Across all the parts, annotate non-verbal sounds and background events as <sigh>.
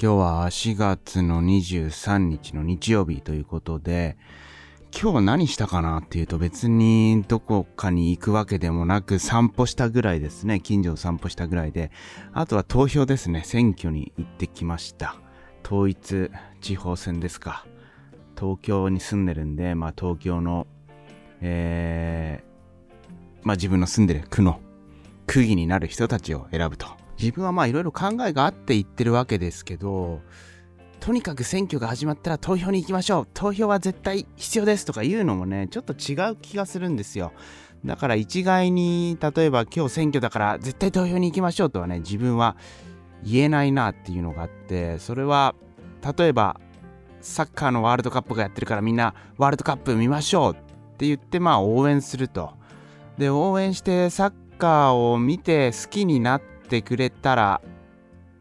今日は4月の23日の日曜日ということで、今日何したかなっていうと別にどこかに行くわけでもなく散歩したぐらいですね。近所を散歩したぐらいで。あとは投票ですね。選挙に行ってきました。統一地方選ですか。東京に住んでるんで、まあ東京の、えー、まあ自分の住んでる区の区議になる人たちを選ぶと。自分はまあいろいろ考えがあって言ってるわけですけど、とにかく選挙が始まったら投票に行きましょう投票は絶対必要ですとか言うのもね、ちょっと違う気がするんですよ。だから一概に、例えば今日選挙だから絶対投票に行きましょうとはね、自分は言えないなっていうのがあって、それは、例えば、サッカーのワールドカップがやってるからみんなワールドカップ見ましょうって言ってまあ応援すると。で、応援してサッカーを見て好きになってってくれたら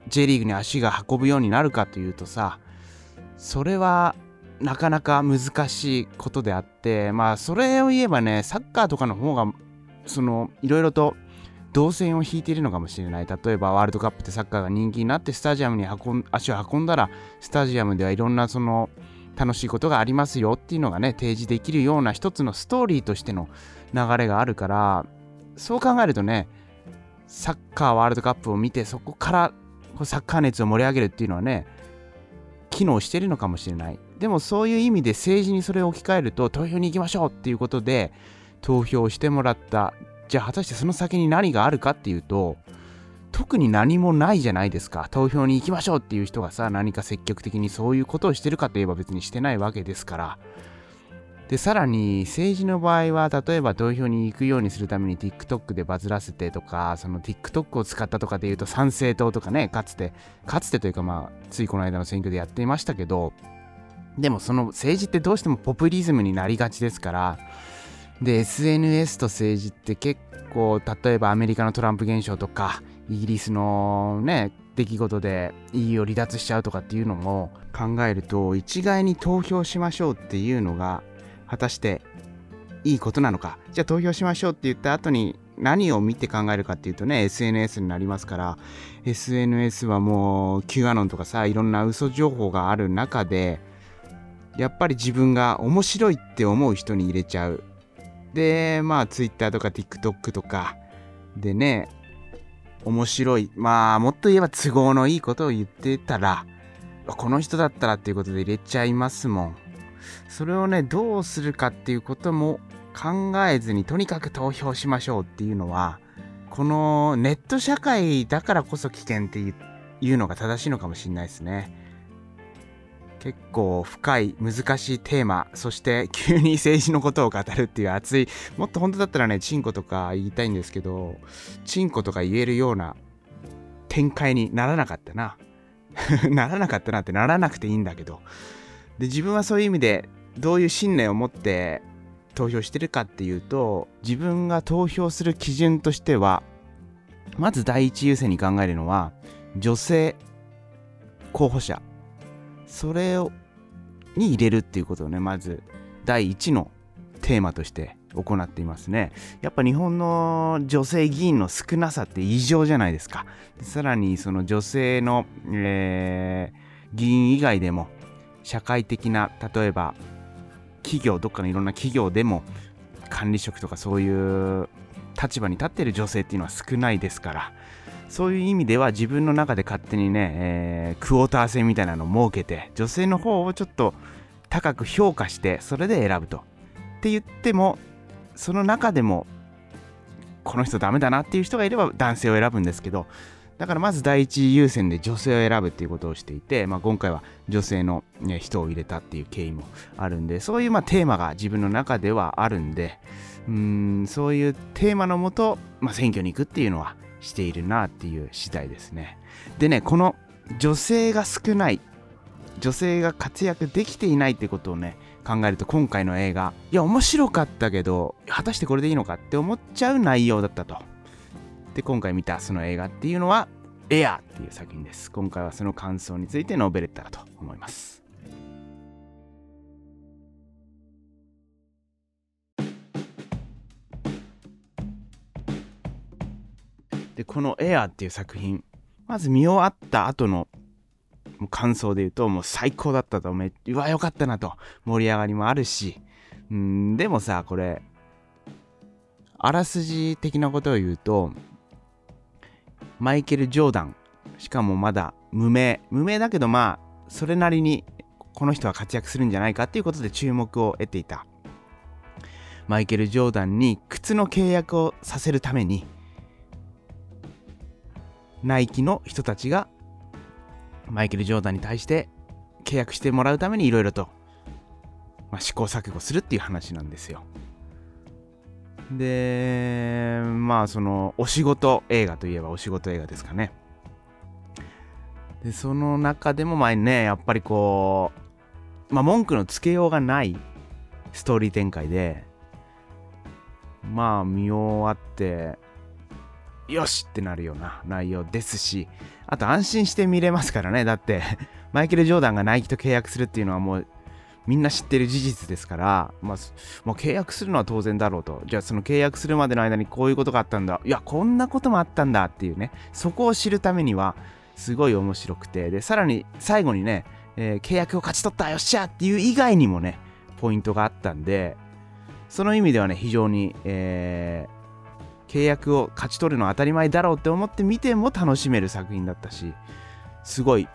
J リーグに足が運ぶようになるかというとさそれはなかなか難しいことであってまあそれを言えばねサッカーとかの方がそのいろいろと動線を引いているのかもしれない。例えばワールドカップってサッカーが人気になってスタジアムに運ん足を運んだらスタジアムではいろんなその楽しいことがありますよっていうのがね提示できるような一つのストーリーとしての流れがあるからそう考えるとねサッカーワールドカップを見てそこからサッカー熱を盛り上げるっていうのはね機能してるのかもしれない。でもそういう意味で政治にそれを置き換えると投票に行きましょうっていうことで投票してもらった。じゃあ果たしてその先に何があるかっていうと特に何もないじゃないですか。投票に行きましょうっていう人がさ何か積極的にそういうことをしてるかといえば別にしてないわけですから。で、さらに政治の場合は、例えば投票に行くようにするために TikTok でバズらせてとか、その TikTok を使ったとかで言うと参政党とかね、かつて、かつてというかまあ、ついこの間の選挙でやっていましたけど、でもその政治ってどうしてもポピュリズムになりがちですから、で、SNS と政治って結構、例えばアメリカのトランプ現象とか、イギリスのね、出来事で EU を離脱しちゃうとかっていうのも考えると一概に投票しましょうっていうのが果たしていいことなのか。じゃあ投票しましょうって言った後に何を見て考えるかっていうとね SNS になりますから。SNS はもう Q アノンとかさいろんな嘘情報がある中でやっぱり自分が面白いって思う人に入れちゃう。でまあ Twitter とか TikTok とかでね面白い。まあもっと言えば都合のいいことを言ってたらこの人だったらっていうことで入れちゃいますもん。それをね、どうするかっていうことも考えずにとにかく投票しましょうっていうのは、このネット社会だからこそ危険っていうのが正しいのかもしれないですね。結構深い難しいテーマそして急に政治のことを語るっていう熱いもっと本当だったらねチンコとか言いたいんですけどチンコとか言えるような展開にならなかったな <laughs> ならなかったなってならなくていいんだけどで自分はそういう意味でどういう信念を持って投票してるかっていうと自分が投票する基準としてはまず第一優先に考えるのは女性候補者。それをに入れるっていうことをねまず第一のテーマとして行っていますね。やっぱ日本の女性議員の少なさって異常じゃないですか。さらにその女性の、えー、議員以外でも社会的な例えば企業どっかのいろんな企業でも管理職とかそういう立場に立っている女性っていうのは少ないですからそういう意味では自分の中で勝手にね、えー、クォーター制みたいなのを設けて女性の方をちょっと高く評価してそれで選ぶと。って言ってもその中でもこの人ダメだなっていう人がいれば男性を選ぶんですけどだからまず第一優先で女性を選ぶっていうことをしていて、まあ、今回は女性の、ね、人を入れたっていう経緯もあるんで、そういうまあテーマが自分の中ではあるんで、うんそういうテーマのもと、まあ、選挙に行くっていうのはしているなっていう次第ですね。でね、この女性が少ない、女性が活躍できていないってことをね、考えると今回の映画、いや、面白かったけど、果たしてこれでいいのかって思っちゃう内容だったと。で今回見たその映画っていうのはエアっていう作品です。今回はその感想について述べれたらと思います。でこのエアっていう作品まず見終わった後の感想で言うともう最高だったとめう。わよかったなと盛り上がりもあるし。うんでもさこれあらすじ的なことを言うとマイケル・ジョーダン。しかもまだ無名。無名だけどまあそれなりにこの人は活躍するんじゃないかっていうことで注目を得ていた。マイケル・ジョーダンに靴の契約をさせるためにナイキの人たちがマイケル・ジョーダンに対して契約してもらうためにいろいろと、まあ、試行錯誤するっていう話なんですよ。で、まあそのお仕事映画といえばお仕事映画ですかね。で、その中でもまあね、やっぱりこう、まあ文句のつけようがないストーリー展開で、まあ見終わって、よしってなるような内容ですし、あと安心して見れますからね。だってマイケル・ジョーダンがナイキと契約するっていうのはもうみんな知ってる事実ですから、まあ、もう契約するのは当然だろうと。じゃあその契約するまでの間にこういうことがあったんだ。いや、こんなこともあったんだっていうね。そこを知るためには、すごい面白くて。で、さらに最後にね、えー、契約を勝ち取ったよっしゃっていう以外にもね、ポイントがあったんで、その意味ではね、非常に、えー、契約を勝ち取るのは当たり前だろうって思って見ても楽しめる作品だったし、すごい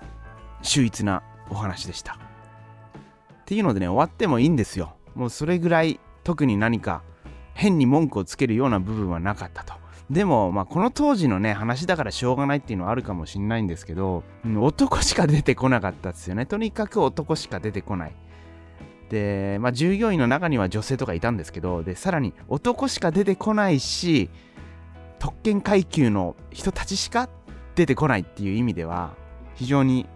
秀逸なお話でした。っていうのでね、終わってもいいんですよ。もうそれぐらい特に何か変に文句をつけるような部分はなかったと。でも、まあ、この当時のね、話だからしょうがないっていうのはあるかもしんないんですけど、男しか出てこなかったですよね。とにかく男しか出てこない。で、まあ、従業員の中には女性とかいたんですけど、で、さらに男しか出てこないし、特権階級の人たちしか出てこないっていう意味では、非常に、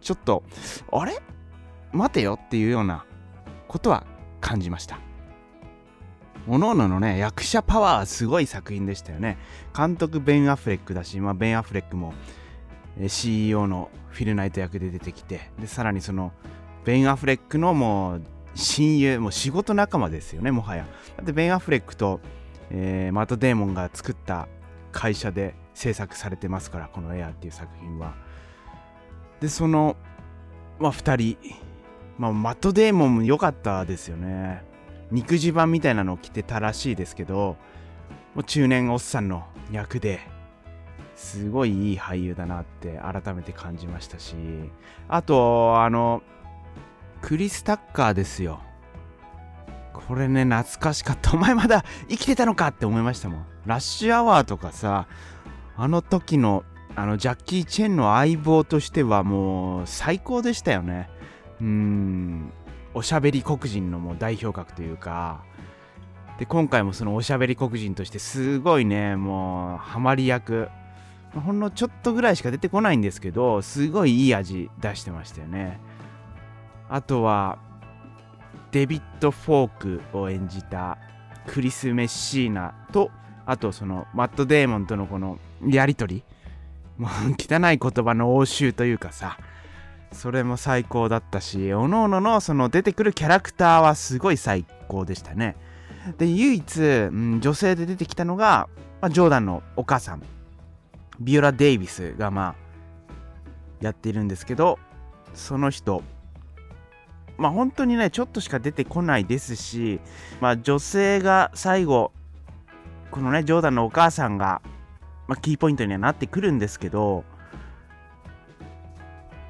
ちょっと、あれ？待てよっていうようなことは感じました。おのおののね、役者パワーはすごい作品でしたよね。監督ベン・アフレックだし、まあ、ベン・アフレックも CEO のフィル・ナイト役で出てきて、で、さらにその、ベン・アフレックのもう親友、もう仕事仲間ですよね、もはや。だってベン・アフレックと、えー、マット・デーモンが作った会社で制作されてますから、このエアっていう作品は。で、その、まあ、2人、まあ、マット・デーモンも良かったですよね。肉襦袢みたいなのを着てたらしいですけど、もう中年おっさんの役ですごいいい俳優だなって改めて感じましたし、あと、あの、クリス・タッカーですよ。これね、懐かしかった。お前まだ生きてたのかって思いましたもん。ラッシュアワーとかさ、あの時の、あの、ジャッキー・チェンの相棒としてはもう最高でしたよね。うん。おしゃべり黒人のもう代表格というか。で今回もそのおしゃべり黒人としてすごいねもうハマり役。ほんのちょっとぐらいしか出てこないんですけどすごいいい味出してましたよね。あとはデビッド・フォークを演じたクリス・メッシーナとあとそのマット・デーモンとのこのやりとり。もう汚い言葉の応酬というかさ。それも最高だったし、おのおののその出てくるキャラクターはすごい最高でしたね。で、唯一、うん、女性で出てきたのが、まあ、ジョーダンのお母さん、ビオラ・デイビスがまあ、やっているんですけど、その人、まあ本当にね、ちょっとしか出てこないですし、まあ女性が最後、このね、ジョーダンのお母さんが、まあ、キーポイントにはなってくるんですけど、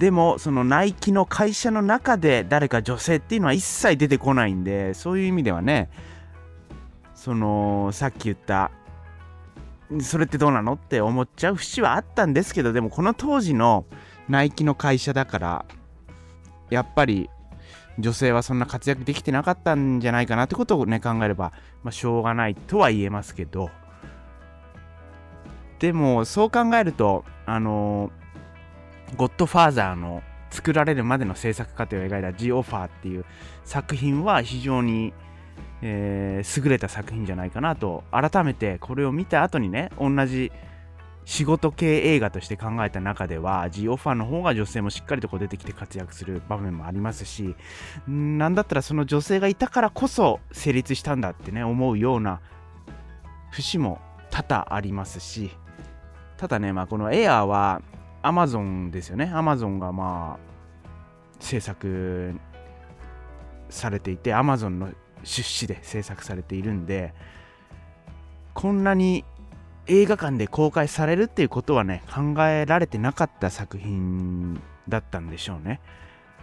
でもそのナイキの会社の中で誰か女性っていうのは一切出てこないんでそういう意味ではねそのさっき言ったそれってどうなのって思っちゃう節はあったんですけどでもこの当時のナイキの会社だからやっぱり女性はそんな活躍できてなかったんじゃないかなってことをね考えれば、まあ、しょうがないとは言えますけど。でもそう考えるとあのゴッドファーザーの作られるまでの制作過程を描いた G オファーっていう作品は非常に、えー、優れた作品じゃないかなと改めてこれを見た後にね同じ仕事系映画として考えた中では G オファーの方が女性もしっかりとこう出てきて活躍する場面もありますしなんだったらその女性がいたからこそ成立したんだってね思うような節も多々ありますしただねまあこのエアーはアマゾンですよね。アマゾンがまあ、制作されていて、アマゾンの出資で制作されているんで、こんなに映画館で公開されるっていうことはね、考えられてなかった作品だったんでしょうね。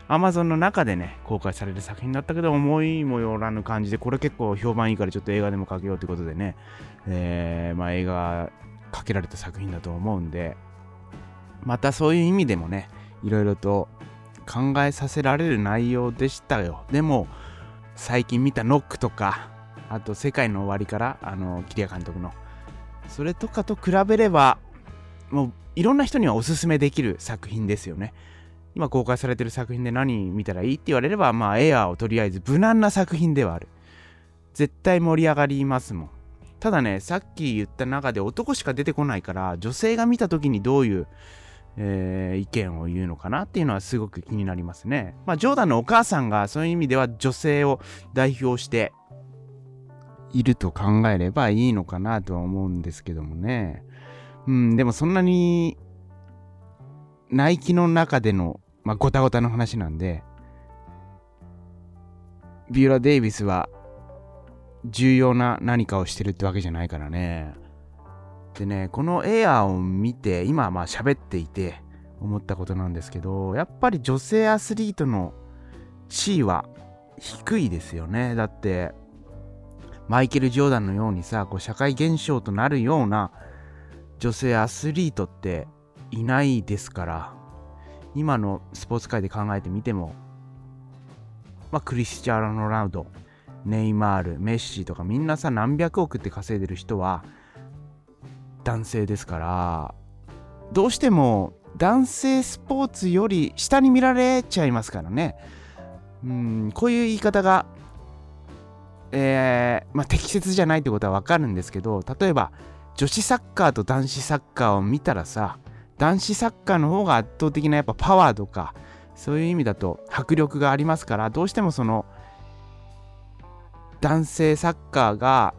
Amazon の中でね、公開される作品だったけど、思いもよらぬ感じで、これ結構評判いいからちょっと映画でもかけようということでね、えー、まあ映画かけられた作品だと思うんで、またそういう意味でもね、いろいろと考えさせられる内容でしたよ。でも、最近見たノックとか、あと世界の終わりから、あの、桐谷監督の、それとかと比べれば、もういろんな人にはおすすめできる作品ですよね。今公開されてる作品で何見たらいいって言われれば、まあエアーをとりあえず無難な作品ではある。絶対盛り上がりますもん。ただね、さっき言った中で男しか出てこないから、女性が見た時にどういう、えー、意見を言うのかなっていうのはすごく気になりますね。まあ、ジョーダンのお母さんがそういう意味では女性を代表していると考えればいいのかなとは思うんですけどもね。うん、でもそんなに、ナイキの中でのまあ、ごたごたの話なんで、ビューラ・デイビスは重要な何かをしてるってわけじゃないからね。でね、このエアーを見て、今まあ喋っていて思ったことなんですけど、やっぱり女性アスリートの地位は低いですよね。だって、マイケル・ジョーダンのようにさ、こう社会現象となるような女性アスリートっていないですから、今のスポーツ界で考えてみても、まあ、クリスチャーノ・ロナウド、ネイマール、メッシとかみんなさ何百億って稼いでる人は男性ですから。どうしても男性スポーツより下に見られちゃいますからね。うんこういう言い方がえー、まあ、適切じゃないってことはわかるんですけど例えば女子サッカーと男子サッカーを見たらさ男子サッカーの方が圧倒的なやっぱパワーとかそういう意味だと迫力がありますからどうしてもその男性サッカーが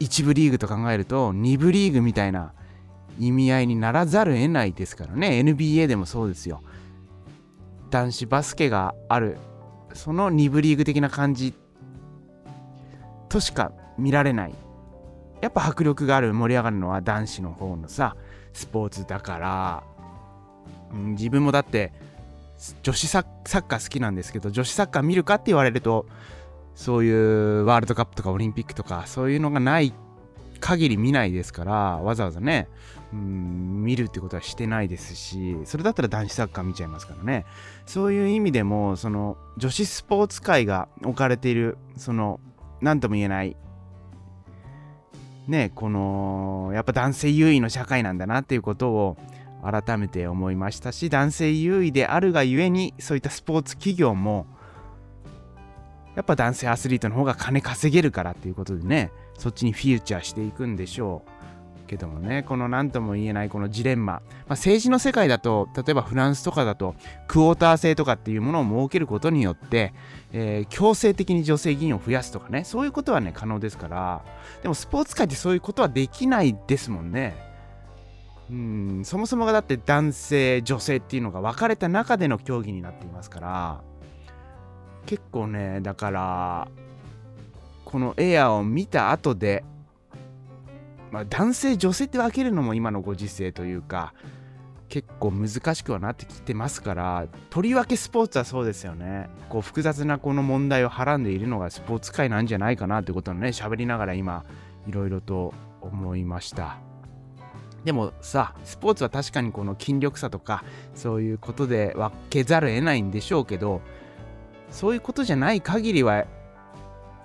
1部リーグと考えると2部リーグみたいな意味合いにならざるを得ないですからね。NBA でもそうですよ。男子バスケがある。その2部リーグ的な感じとしか見られない。やっぱ迫力がある。盛り上がるのは男子の方のさスポーツだから、うん、自分もだって女子サッカー好きなんですけど女子サッカー見るかって言われるとそういうワールドカップとかオリンピックとかそういうのがない限り見ないですからわざわざね、うん、見るってことはしてないですしそれだったら男子サッカー見ちゃいますからね。そういう意味でもその女子スポーツ界が置かれているその何とも言えないねこのやっぱ男性優位の社会なんだなっていうことを改めて思いましたし男性優位であるがゆえにそういったスポーツ企業もやっぱ男性アスリートの方が金稼げるからっていうことでねそっちにフィーチャーしていくんでしょうけどもねこの何とも言えないこのジレンマ、まあ、政治の世界だと例えばフランスとかだとクォーター制とかっていうものを設けることによって、えー、強制的に女性議員を増やすとかねそういうことはね可能ですから。でもスポーツ界ってそういうことはできないですもんね。うんそもそもがだって男性女性っていうのが分かれた中での競技になっていますから。結構ねだからこのエアーを見た後でまあ、男性女性って分けるのも今のご時世というか結構難しくはなってきてますからとりわけスポーツはそうですよね。こう複雑なこの問題をはらんでいるのがスポーツ界なんじゃないかなってことをね喋りながら今いろいろと思いました。でもさスポーツは確かにこの筋力差とかそういうことで分けざるを得ないんでしょうけどそういうことじゃない限りは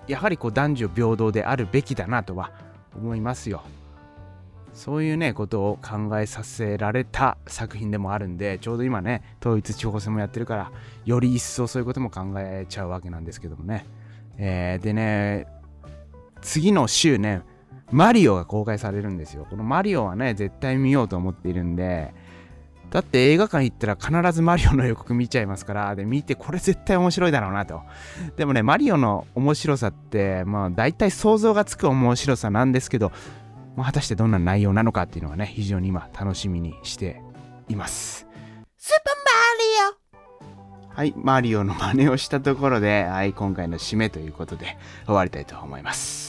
やはりこう男女平等であるべきだなとは思いますよ。そういうね、ことを考えさせられた作品でもあるんで、ちょうど今ね、統一地方選もやってるから、より一層そういうことも考えちゃうわけなんですけどもね。えー、でね、次の週ね、マリオが公開されるんですよ。このマリオはね、絶対見ようと思っているんで、だって映画館行ったら必ずマリオの予告見ちゃいますから、で、見てこれ絶対面白いだろうなと。でもね、マリオの面白さって、まあ大体想像がつく面白さなんですけど、まあ、果たしてどんな内容なのかっていうのがね、非常に今楽しみにしています。スーパーマリはい、マリオの真似をしたところで、はい、今回の締めということで終わりたいと思います。